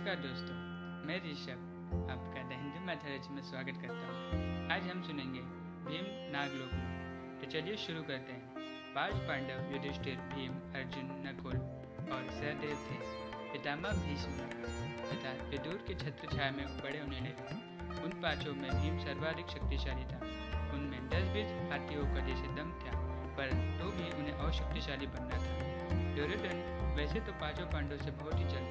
नमस्कार दोस्तों, मैं ऋषभ, आपका द हिंदू मैथोलॉजी में स्वागत करता हूँ। आज हम सुनेंगे भीम नागलोक तो चलिए शुरू करते हैं। पाँच पांडव, युधिष्ठिर, भीम, अर्जुन, नकुल और सहदेव थे। पितामह भीष्म तथा विदुर के छत्र छाया में बड़े होने लगे। उन पाँचों में भीम सर्वाधिक शक्तिशाली था। उनमें दस बीस हाथियों का जैसे दम था, पर तो भी उन्हें और शक्तिशाली बनना था। दुर्योधन, वैसे तो पाँचों पांडवों से बहुत ही था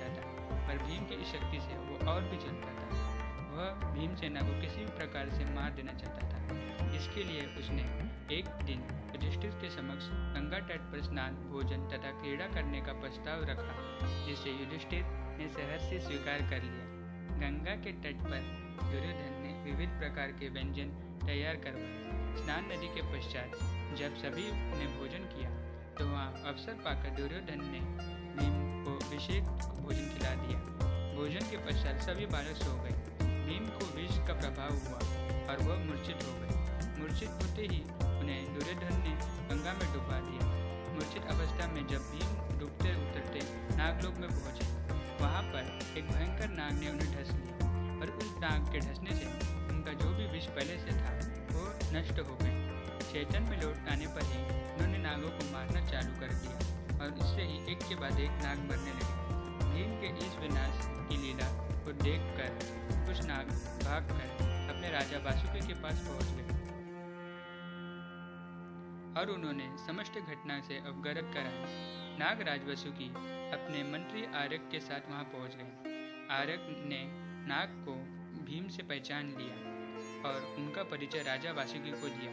पर भीम की शक्ति से वो और भी चलता था। वह भीमसेना को किसी भी प्रकार से मार देना चाहता था। इसके लिए उसने एक दिन युधिष्ठिर के समक्ष गंगा तट पर स्नान, भोजन तथा क्रीड़ा करने का प्रस्ताव रखा, जिसे युधिष्ठिर ने शहर से स्वीकार कर लिया। गंगा के तट पर दुर्योधन ने विविध प्रकार के व्यंजन तैयार करवाए। स्नान नदी के पश्चात जब सभी ने भोजन किया तो वहाँ अवसर पाकर दुर्योधन ने भीम को अभिषेक भोजन खिला दिया भोजन के पश्चात सभी बालक सो गए। भीम को विष का प्रभाव हुआ और वह मूर्छित हो गए। मूर्छित होते ही उन्हें दुर्योधन ने गंगा में डुबा दिया। मूर्छित अवस्था में जब भीम डूबते उतरते नागलोक में पहुँचे, वहाँ पर एक भयंकर नाग ने उन्हें ढस लिया और उस नाग के ढसने से उनका जो भी विष पहले से था, वो नष्ट हो गए चेतन में लौट आने पर ही उन्होंने नागों को मारना चालू कर दिया और इससे ही एक के बाद एक नाग मरने लगे। नाग भागकर अपने राजा वासुकी के पास पहुँच गए और उन्होंने समस्त घटना से अवगत कराया। नागराज वसुकी अपने मंत्री आरक के साथ वहाँ पहुँच गए। आरक ने नाग को भीम से पहचान लिया और उनका परिचय राजा वासुकी को दिया।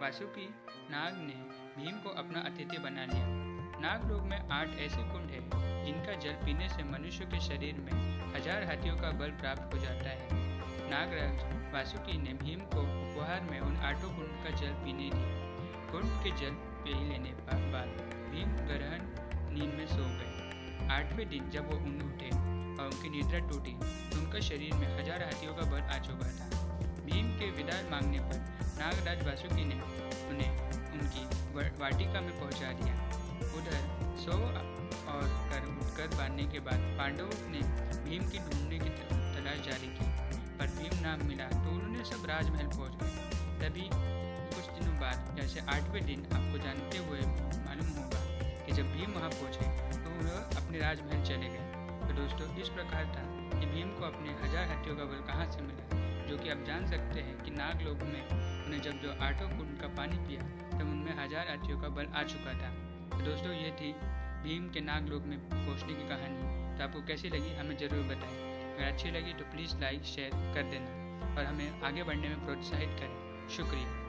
वासुकी नाग ने भीम को अपना अतिथि बना लिया। नाग नागलोक में आठ ऐसे कुंड हैं जिनका जल पीने से मनुष्य के शरीर में हज़ार हाथियों का बल प्राप्त हो जाता है। नागराज वासुकी ने भीम को उपहार में उन आठों कुंड का जल पीने दिया। कुंड के जल पी लेने बाद भीम ग्रहण नींद में सो गए। आठवें दिन जब वो उन उठे और उनकी निद्रा टूटी तो उनका शरीर में हज़ार हाथियों का बल आ चुका था। भीम के विदाई मांगने पर नागराज वासुकी ने उन्हें उनकी वाटिका में पहुँचा दिया। उधर सो और कर, उठकर बांधने के बाद पांडवों ने भीम की ढूँढने की तलाश जारी की। पर भीम नाम मिला तो उन्होंने सब राजमहल पहुँच गए। तभी कुछ दिनों बाद, जैसे आठवें दिन आपको जानते हुए मालूम होगा कि जब भीम वहाँ पहुँचे तो वह अपने राजमहल चले गए। तो दोस्तों, इस प्रकार था कि भीम को अपने हज़ार हथियों का बल कहाँ से मिला, जो कि आप जान सकते हैं कि नाग लोग में उन्हें जब जो आठों कुंड का पानी पिया, तब उनमें हज़ार हाथियों का बल आ चुका था। तो दोस्तों, ये थी भीम के नाग लोग में पहुँचने की कहानी। तो आपको कैसी लगी, हमें ज़रूर बताएँ। अगर अच्छी लगी तो प्लीज़ लाइक शेयर कर देना और हमें आगे बढ़ने में प्रोत्साहित करें। शुक्रिया।